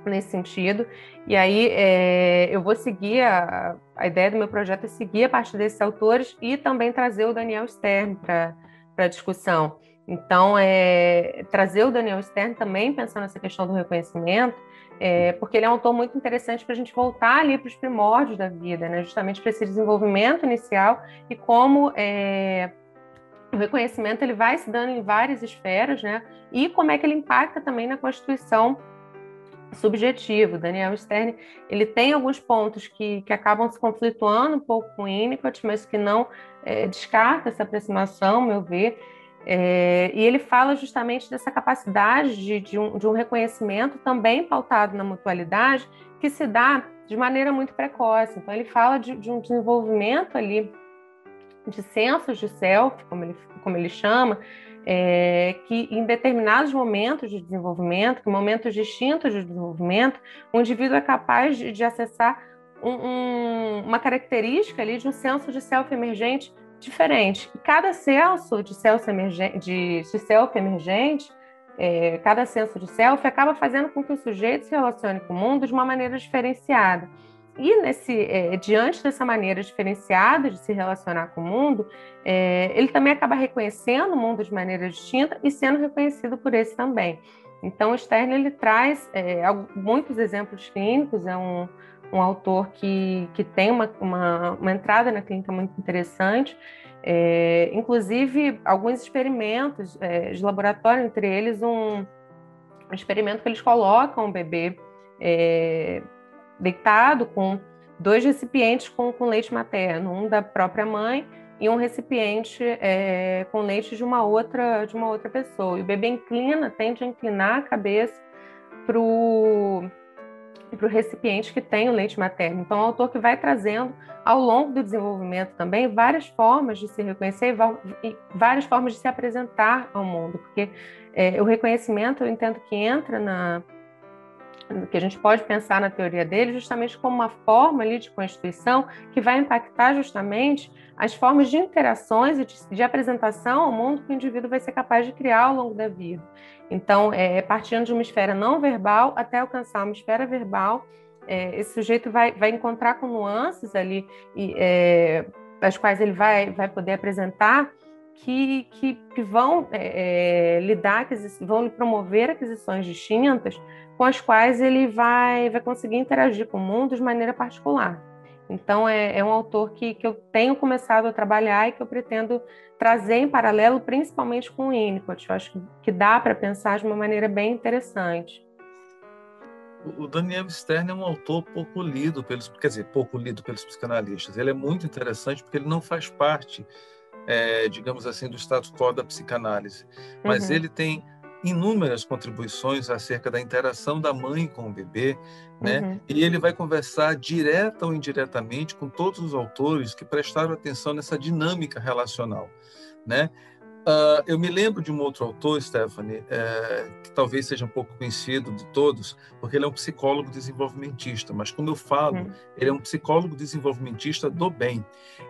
nesse sentido. E aí, é, eu vou seguir, a, a ideia do meu projeto é seguir a partir desses autores e também trazer o Daniel Stern para a discussão. Então, é, trazer o Daniel Stern também pensando nessa questão do reconhecimento é, porque ele é um autor muito interessante para a gente voltar ali para os primórdios da vida, né? justamente para esse desenvolvimento inicial e como é, o reconhecimento ele vai se dando em várias esferas, né? e como é que ele impacta também na constituição subjetivo. Daniel Stern ele tem alguns pontos que, que acabam se conflituando um pouco com Winnicott, mas que não é, descarta essa aproximação, meu ver. É, e ele fala justamente dessa capacidade de, de, um, de um reconhecimento também pautado na mutualidade, que se dá de maneira muito precoce. Então, ele fala de, de um desenvolvimento ali de sensos de self, como ele, como ele chama, é, que em determinados momentos de desenvolvimento, momentos distintos de desenvolvimento, o indivíduo é capaz de, de acessar um, um, uma característica ali de um senso de self emergente diferente. E cada senso de self emergente, de, de self emergente é, cada senso de self acaba fazendo com que o sujeito se relacione com o mundo de uma maneira diferenciada. E nesse, é, diante dessa maneira diferenciada de se relacionar com o mundo, é, ele também acaba reconhecendo o mundo de maneira distinta e sendo reconhecido por esse também. Então, o Stern ele traz é, muitos exemplos clínicos, é um, um autor que, que tem uma, uma, uma entrada na clínica muito interessante, é, inclusive alguns experimentos é, de laboratório, entre eles um, um, experimento que eles colocam o bebê é, deitado com dois recipientes com, com, leite materno, um da própria mãe e um recipiente é, com leite de uma outra de uma outra pessoa. E o bebê inclina, tende a inclinar a cabeça para o para o recipiente que tem o leite materno. Então, um autor que vai trazendo, ao longo do desenvolvimento também, várias formas de se reconhecer e várias formas de se apresentar ao mundo, porque é, o reconhecimento, eu entendo que entra na, que a gente pode pensar na teoria dele justamente como uma forma ali de constituição que vai impactar justamente as formas de interações e de, de apresentação ao mundo que o indivíduo vai ser capaz de criar ao longo da vida. Então, é, partindo de uma esfera não verbal até alcançar uma esfera verbal, é, esse sujeito vai, vai encontrar com nuances ali, e, é, as quais ele vai, vai poder apresentar que, que, que vão é, é, lidar, vão promover aquisições distintas, com as quais ele vai, vai conseguir interagir com o mundo de maneira particular. Então, é, é um autor que, que eu tenho começado a trabalhar e que eu pretendo trazer em paralelo, principalmente com o Winnicott. Eu acho que, que dá para pensar de uma maneira bem interessante. O Daniel Stern é um autor pouco lido pelos, quer dizer, pouco lido pelos psicanalistas. Ele é muito interessante porque ele não faz parte é, digamos assim, do status quo da psicanálise. Mas uhum. ele tem inúmeras contribuições acerca da interação da mãe com o bebê, né? Uhum. E ele vai conversar direta ou indiretamente com todos os autores que prestaram atenção nessa dinâmica relacional, né? Uh, eu me lembro de um outro autor, Stephanie, é, que talvez seja um pouco conhecido de todos, porque ele é um psicólogo desenvolvimentista, mas como eu falo, uhum. ele é um psicólogo desenvolvimentista do bem.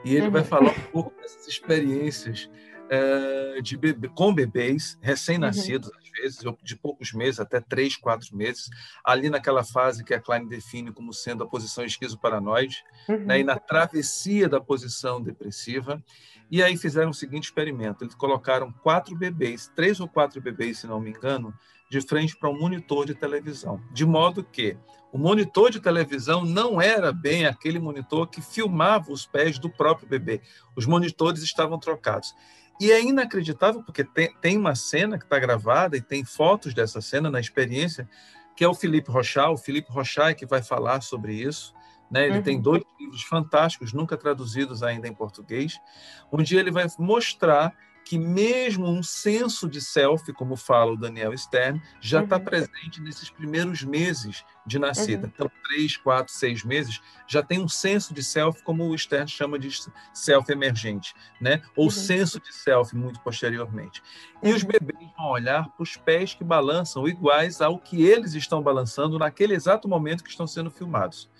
E ele uhum. vai falar um pouco dessas experiências é, de bebê, com bebês recém-nascidos, uhum. Vezes, de poucos meses, até três, quatro meses, ali naquela fase que a Klein define como sendo a posição esquizoparanoide, né, e uhum. na travessia da posição depressiva. E aí fizeram o seguinte experimento: eles colocaram quatro bebês, três ou quatro bebês, se não me engano, de frente para um monitor de televisão, de modo que o monitor de televisão não era bem aquele monitor que filmava os pés do próprio bebê. Os monitores estavam trocados. E é inacreditável, porque tem, tem uma cena que está gravada e tem fotos dessa cena na experiência, que é o Felipe Rochal. O Felipe Rochal é que vai falar sobre isso. Né? Ele uhum. tem dois livros fantásticos, nunca traduzidos ainda em português, onde ele vai mostrar que mesmo um senso de self, como fala o Daniel Stern, já está uhum. presente nesses primeiros meses de nascida. Uhum. Então, três, quatro, seis meses, já tem um senso de self, como o Stern chama de self emergente, né? ou uhum. senso de self, muito posteriormente. E os uhum. bebês vão olhar para os pés que balançam iguais ao que eles estão balançando naquele exato momento que estão sendo filmados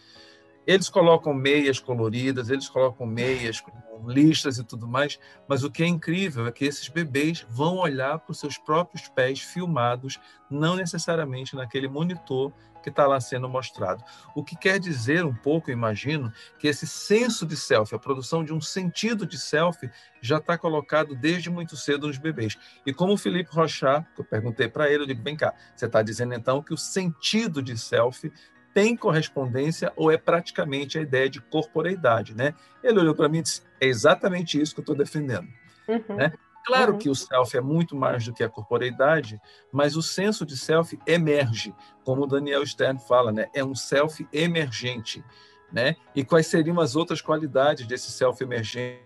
Eles colocam meias coloridas, eles colocam meias com listas e tudo mais, mas o que é incrível é que esses bebês vão olhar para os seus próprios pés filmados, não necessariamente naquele monitor que está lá sendo mostrado. O que quer dizer um pouco, imagino, que esse senso de selfie, a produção de um sentido de selfie, já está colocado desde muito cedo nos bebês. E como o Felipe Rochard, que eu perguntei para ele, eu digo, vem cá, você está dizendo então que o sentido de selfie tem correspondência ou é praticamente a ideia de corporeidade, né? Ele olhou para mim e disse, é exatamente isso que eu estou defendendo. Uhum. Né? Claro uhum. que o self é muito mais do que a corporeidade, mas o senso de self emerge, como o Daniel Stern fala, né? É um self emergente, né? E quais seriam as outras qualidades desse self emergente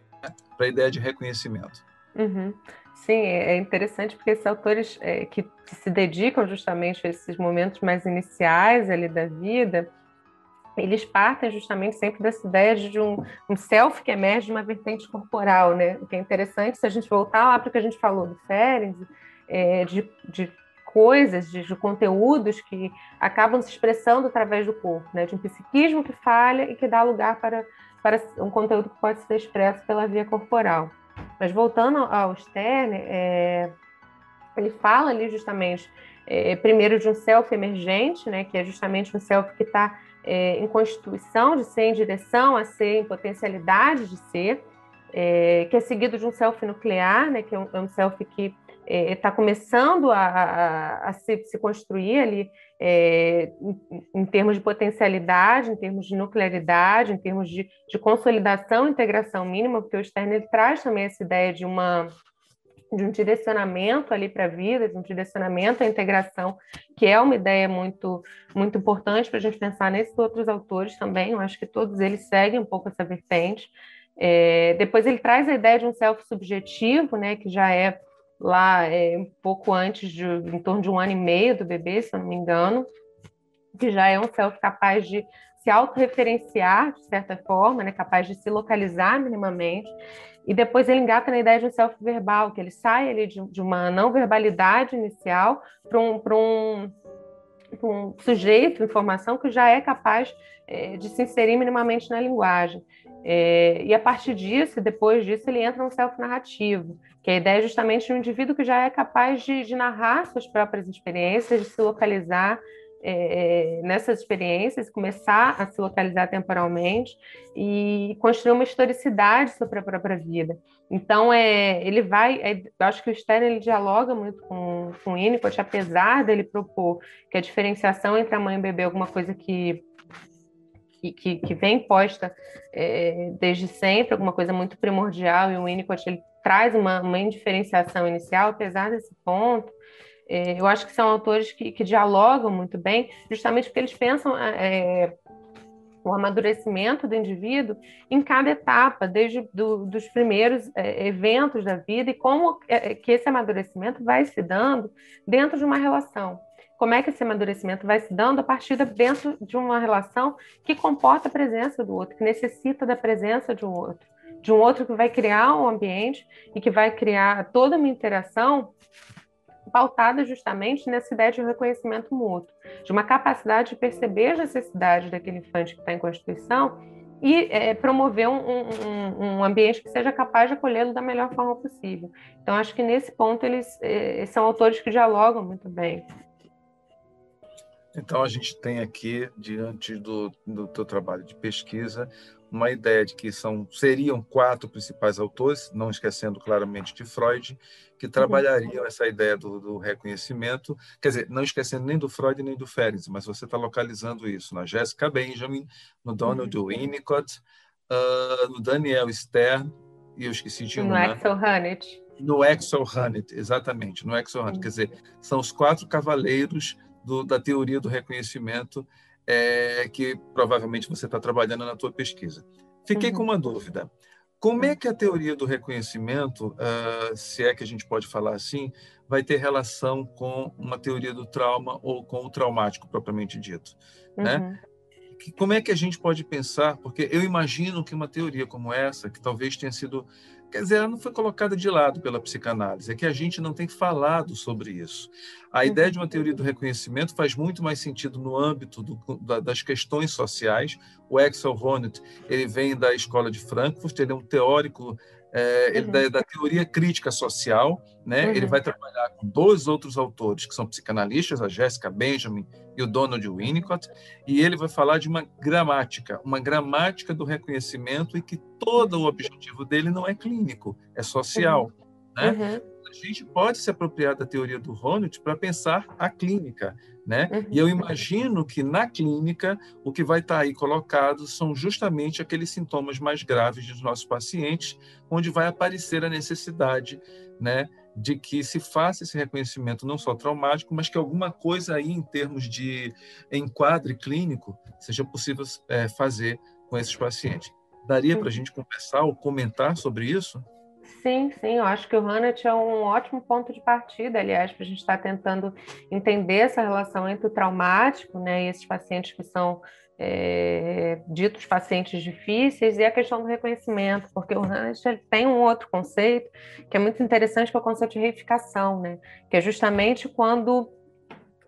para a ideia de reconhecimento? Uhum. Sim, é, é interessante porque esses autores é, que, se dedicam justamente a esses momentos mais iniciais ali da vida, eles partem justamente sempre dessa ideia de um, um self que emerge de uma vertente corporal, né? O que é interessante, se a gente voltar lá para o que a gente falou do Ferenc, é, de, de coisas, de, de, conteúdos que acabam se expressando através do corpo, né? De um psiquismo que falha e que dá lugar para, para um conteúdo que pode ser expresso pela via corporal. Mas voltando ao Stern, é, ele fala ali justamente, é, primeiro de um self emergente, né, que é justamente um self que está é, em constituição de ser, em direção a ser, em potencialidade de ser, é, que é seguido de um self nuclear, né, que é um, é um self que está é, começando a, a, a se, se, construir ali é, em, em, termos de potencialidade, em termos de nuclearidade, em termos de, de consolidação integração mínima, porque o Stern ele traz também essa ideia de uma de um direcionamento ali para a vida, de um direcionamento à integração, que é uma ideia muito muito importante para a gente pensar nesses outros autores também. Eu acho que todos eles seguem um pouco essa vertente. É, depois ele traz a ideia de um self subjetivo, né, que já é lá é, um pouco antes de, em torno de um ano e meio do bebê, se eu não me engano, que já é um self capaz de se autorreferenciar, de certa forma, né, capaz de se localizar minimamente, e depois ele engata na ideia de um self verbal, que ele sai ali de, de uma não verbalidade inicial para um, um, um sujeito, informação que já é capaz é, de se inserir minimamente na linguagem. É, e a partir disso, depois disso, ele entra no self-narrativo, que é a ideia justamente de um indivíduo que já é capaz de, de narrar suas próprias experiências, de se localizar é, nessas experiências, começar a se localizar temporalmente e construir uma historicidade sobre a própria vida. Então, é, ele vai, é, eu acho que o Stern ele dialoga muito com, com o Winnicott, apesar dele propor que a diferenciação entre a mãe e o bebê é alguma coisa que que, que, vem posta é, desde sempre, alguma coisa muito primordial, e o Winnicott ele traz uma, uma indiferenciação inicial, apesar desse ponto, é, eu acho que são autores que, que, dialogam muito bem, justamente porque eles pensam é, o amadurecimento do indivíduo em cada etapa, desde do, dos primeiros é, eventos da vida e como é, que esse amadurecimento vai se dando dentro de uma relação como é que esse amadurecimento vai se dando a partir de dentro de uma relação que comporta a presença do outro, que necessita da presença de um outro, de um outro que vai criar um ambiente e que vai criar toda uma interação pautada justamente nessa ideia de reconhecimento mútuo, de uma capacidade de perceber as necessidades daquele infante que está em constituição e é, promover um, um, um, ambiente que seja capaz de acolhê-lo da melhor forma possível. Então, acho que nesse ponto eles é, são autores que dialogam muito bem então, a gente tem aqui, diante do, do teu trabalho de pesquisa, uma ideia de que são, seriam quatro principais autores, não esquecendo claramente de Freud, que trabalhariam uhum. essa ideia do, do, reconhecimento, quer dizer, não esquecendo nem do Freud nem do Ferenc, mas você está localizando isso na Jessica Benjamin, no Donald uhum. Winnicott, uh, no Daniel Stern, e eu esqueci de um, No né? Axel Hannett. No Axel Hannett, exatamente, no Axel Hannett, uhum. quer dizer, são os quatro cavaleiros do, da teoria do reconhecimento é, que provavelmente você está trabalhando na tua pesquisa. Fiquei uhum. com uma dúvida. Como é que a teoria do reconhecimento, uh, se é que a gente pode falar assim, vai ter relação com uma teoria do trauma ou com o traumático propriamente dito, né? uhum. né? Como é que a gente pode pensar? Porque eu imagino que uma teoria como essa, que talvez tenha sido Quer dizer, ela não foi colocada de lado pela psicanálise, é que a gente não tem falado sobre isso. A uhum. ideia de uma teoria do reconhecimento faz muito mais sentido no âmbito do, da, das questões sociais. O Axel Honneth, ele vem da escola de Frankfurt, ele é um teórico é, uhum. da, da, teoria crítica social, né? Uhum. Ele vai trabalhar com dois outros autores que são psicanalistas, a Jessica Benjamin e o Donald Winnicott, e ele vai falar de uma gramática, uma gramática do reconhecimento e que todo o objetivo dele não é clínico, é social, uhum. né? Uhum. A gente pode se apropriar da teoria do Honneth para pensar a clínica, né? Uhum. E eu imagino que na clínica o que vai estar tá aí colocado são justamente aqueles sintomas mais graves dos nossos pacientes, onde vai aparecer a necessidade, né, de que se faça esse reconhecimento não só traumático, mas que alguma coisa aí em termos de enquadre clínico seja possível é, fazer com esses pacientes. Daria para a gente conversar ou comentar sobre isso? Sim, sim, eu acho que o Hannett é um ótimo ponto de partida, aliás, para a gente estar tá tentando entender essa relação entre o traumático né, e esses pacientes que são é, ditos pacientes difíceis e a questão do reconhecimento, porque o Hannett tem um outro conceito que é muito interessante, que é o conceito de reificação, né, que é justamente quando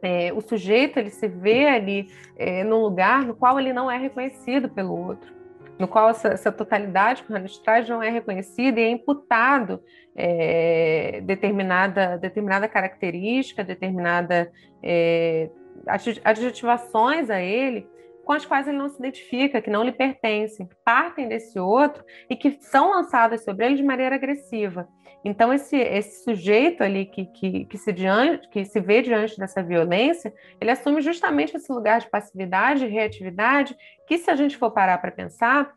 é, o sujeito ele se vê ali é, num lugar no qual ele não é reconhecido pelo outro no qual essa, essa totalidade que o Hannes traz não é reconhecida e é imputado é, determinada, determinada característica, determinada é, adjetivações a ele com as quais ele não se identifica, que não lhe pertencem, que partem desse outro e que são lançadas sobre ele de maneira agressiva. Então, esse, esse sujeito ali que, que, que, se diante, que se vê diante dessa violência, ele assume justamente esse lugar de passividade reatividade, que, se a gente for parar para pensar,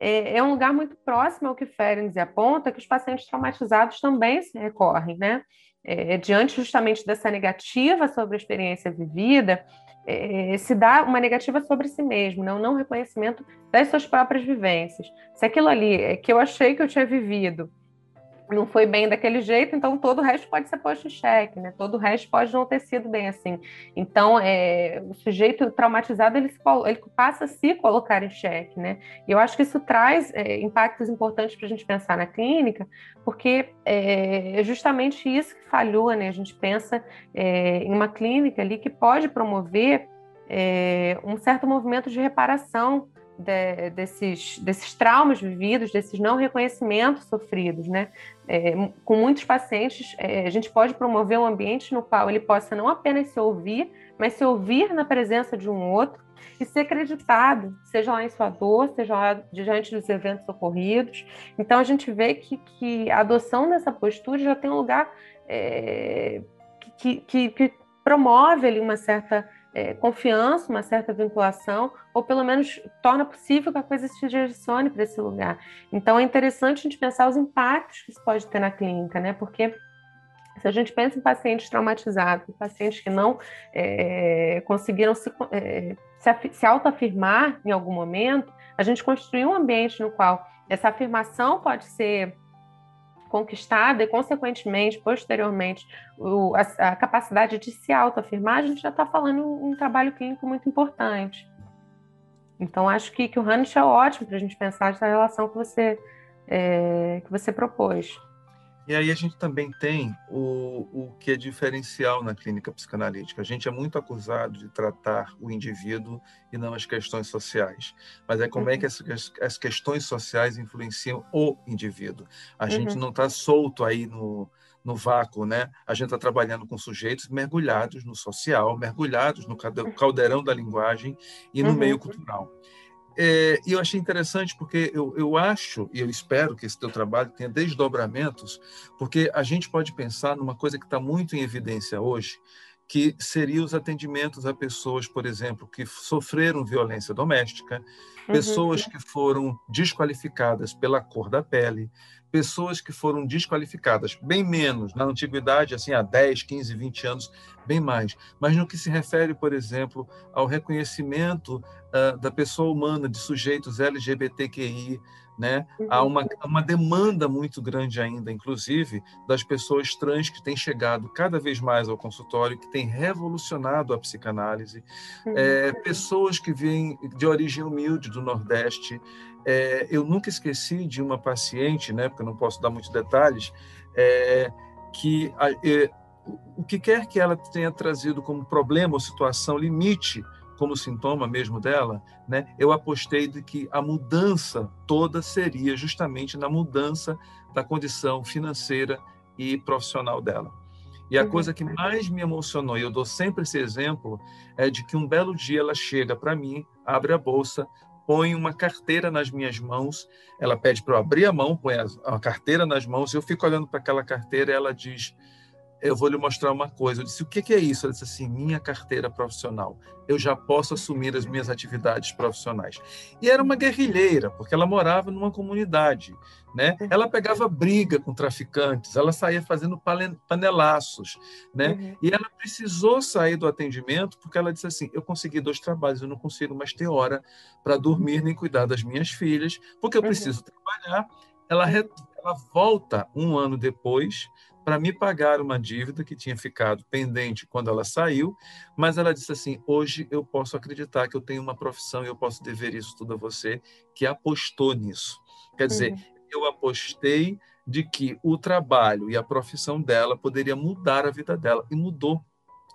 é, é, um lugar muito próximo ao que Ferenc aponta, que os pacientes traumatizados também se recorrem, né? É, é, diante justamente dessa negativa sobre a experiência vivida, é, se dá uma negativa sobre si mesmo, né? um não reconhecimento das suas próprias vivências. Se aquilo ali é que eu achei que eu tinha vivido não foi bem daquele jeito, então todo o resto pode ser posto em xeque, né? Todo o resto pode não ter sido bem assim. Então, é, o sujeito traumatizado ele, se, ele, passa a se colocar em xeque, né? E eu acho que isso traz é, impactos importantes para a gente pensar na clínica, porque é, é justamente isso que falhou, né? A gente pensa é, em uma clínica ali que pode promover é, um certo movimento de reparação de, desses, desses traumas vividos, desses não reconhecimentos sofridos, né? É, com muitos pacientes, é, a gente pode promover um ambiente no qual ele possa não apenas se ouvir, mas se ouvir na presença de um outro e ser acreditado, seja lá em sua dor, seja lá diante dos eventos ocorridos. Então, a gente vê que, que a adoção dessa postura já tem um lugar é, que, que, que promove ali uma certa é, confiança, uma certa vinculação, ou pelo menos torna possível que a coisa se direcione para esse lugar. Então é interessante a gente pensar os impactos que isso pode ter na clínica, né? Porque se a gente pensa em pacientes traumatizados, pacientes que não é, conseguiram se, é, se, se autoafirmar em algum momento, a gente construiu um ambiente no qual essa afirmação pode ser conquistada e, consequentemente, posteriormente, o, a, a, capacidade de se autoafirmar, a gente já está falando um, um, trabalho clínico muito importante. Então, acho que, que o Hanisch é ótimo para a gente pensar essa relação que você, é, que você propôs. E aí a gente também tem o, o que é diferencial na clínica psicanalítica. A gente é muito acusado de tratar o indivíduo e não as questões sociais. Mas é como uhum. é que uhum. as, as, questões sociais influenciam o indivíduo. A uhum. gente não está solto aí no, no vácuo, né? A gente está trabalhando com sujeitos mergulhados no social, mergulhados no caldeirão da linguagem e no uhum. meio cultural. É, e eu achei interessante porque eu, eu acho e eu espero que esse teu trabalho tenha desdobramentos, porque a gente pode pensar numa coisa que está muito em evidência hoje, que seria os atendimentos a pessoas, por exemplo, que sofreram violência doméstica, uhum. pessoas que foram desqualificadas pela cor da pele, pessoas que foram desqualificadas, bem menos, na antiguidade, assim, há 10, 15, 20 anos, bem mais. Mas no que se refere, por exemplo, ao reconhecimento uh, da pessoa humana, de sujeitos LGBTQI, Né? Há uma, uhum. uma demanda muito grande ainda, inclusive, das pessoas trans que têm chegado cada vez mais ao consultório, que têm revolucionado a psicanálise, é, pessoas que vêm de origem humilde do Nordeste. É, eu nunca esqueci de uma paciente, né, porque eu não posso dar muitos detalhes, é, que é, o que quer que ela tenha trazido como problema ou situação limite como sintoma mesmo dela, né, eu apostei de que a mudança toda seria justamente na mudança da condição financeira e profissional dela. E a uhum. coisa que mais me emocionou, e eu dou sempre esse exemplo, é de que um belo dia ela chega para mim, abre a bolsa, põe uma carteira nas minhas mãos, ela pede para eu abrir a mão, põe a, carteira nas mãos, eu fico olhando para aquela carteira e ela diz: eu vou lhe mostrar uma coisa. Eu disse, o que é isso? Ela disse assim, minha carteira profissional. Eu já posso assumir as minhas atividades profissionais. E era uma guerrilheira, porque ela morava numa comunidade, né? Uhum. Ela pegava briga com traficantes, ela saía fazendo panelaços, né? Uhum. E ela precisou sair do atendimento porque ela disse assim, eu consegui dois trabalhos, eu não consigo mais ter hora para dormir nem cuidar das minhas filhas, porque eu uhum. preciso uhum. trabalhar. Ela, ela volta um ano depois para me pagar uma dívida que tinha ficado pendente quando ela saiu, mas ela disse assim: hoje eu posso acreditar que eu tenho uma profissão e eu posso dever isso tudo a você, que apostou nisso. Quer dizer, uhum. eu apostei de que o trabalho e a profissão dela poderia mudar a vida dela, e mudou.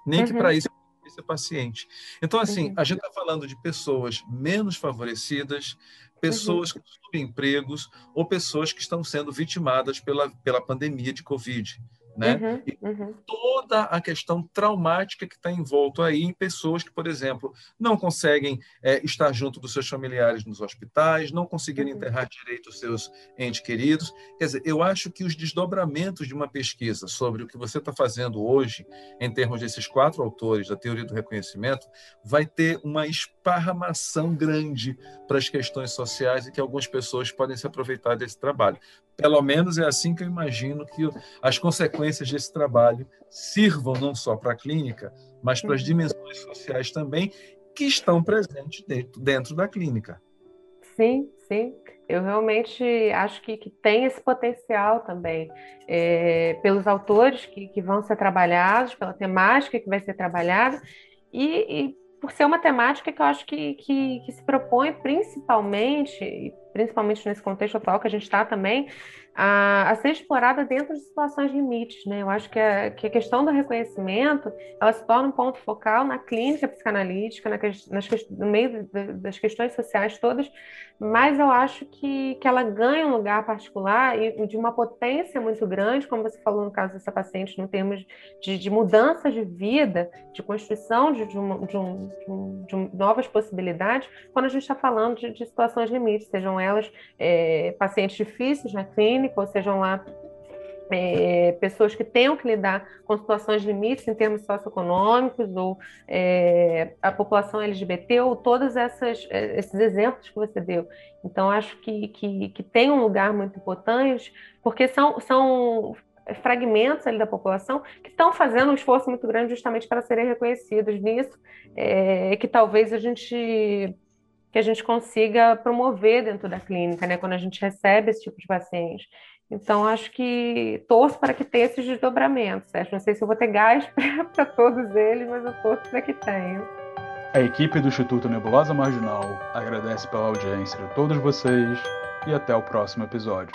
Nem uhum. que para isso ser paciente. Então, assim, a gente está falando de pessoas menos favorecidas, pessoas uhum. com subempregos ou pessoas que estão sendo vitimadas pela, pela pandemia de Covid né? Uhum, uhum. toda a questão traumática que está envolto aí em pessoas que, por exemplo, não conseguem é, estar junto dos seus familiares nos hospitais, não conseguiram uhum. enterrar direito os seus entes queridos. Quer dizer, eu acho que os desdobramentos de uma pesquisa sobre o que você está fazendo hoje, em termos desses quatro autores da teoria do reconhecimento, vai ter uma esparramação grande para as questões sociais e que algumas pessoas podem se aproveitar desse trabalho. Pelo menos é assim que eu imagino que as consequências desse trabalho sirvam não só para a clínica, mas para as uhum. dimensões sociais também que estão presentes dentro, dentro da clínica. Sim, sim. Eu realmente acho que, que tem esse potencial também, é, pelos autores que, que vão ser trabalhados, pela temática que vai ser trabalhada, e, e por ser uma temática que eu acho que, que, que se propõe principalmente, principalmente nesse contexto atual que a gente está também, a, a, ser explorada dentro de situações limites, né? Eu acho que a, que a questão do reconhecimento, ela se torna um ponto focal na clínica psicanalítica, na, nas, no meio de, das questões sociais todas, mas eu acho que, que ela ganha um lugar particular e de uma potência muito grande, como você falou no caso dessa paciente, no termos de, de mudança de vida, de construção de, de, uma, de, um, de, um, novas possibilidades, quando a gente está falando de, situações limites, sejam elas é, pacientes difíceis na clínica, ou sejam lá é, pessoas que tenham que lidar com situações limites em termos socioeconômicos, ou é, a população LGBT, ou todos essas, é, esses exemplos que você deu. Então, acho que, que, que tem um lugar muito importante, porque são, são fragmentos ali da população que estão fazendo um esforço muito grande justamente para serem reconhecidos nisso, é, que talvez a gente que a gente consiga promover dentro da clínica, né, quando a gente recebe esse tipo de paciente. Então, acho que torço para que tenha esses desdobramentos. Certo? Não sei se eu vou ter gás *laughs* para todos eles, mas eu torço para que tenha. A equipe do Instituto Nebulosa Marginal agradece pela audiência de todos vocês e até o próximo episódio.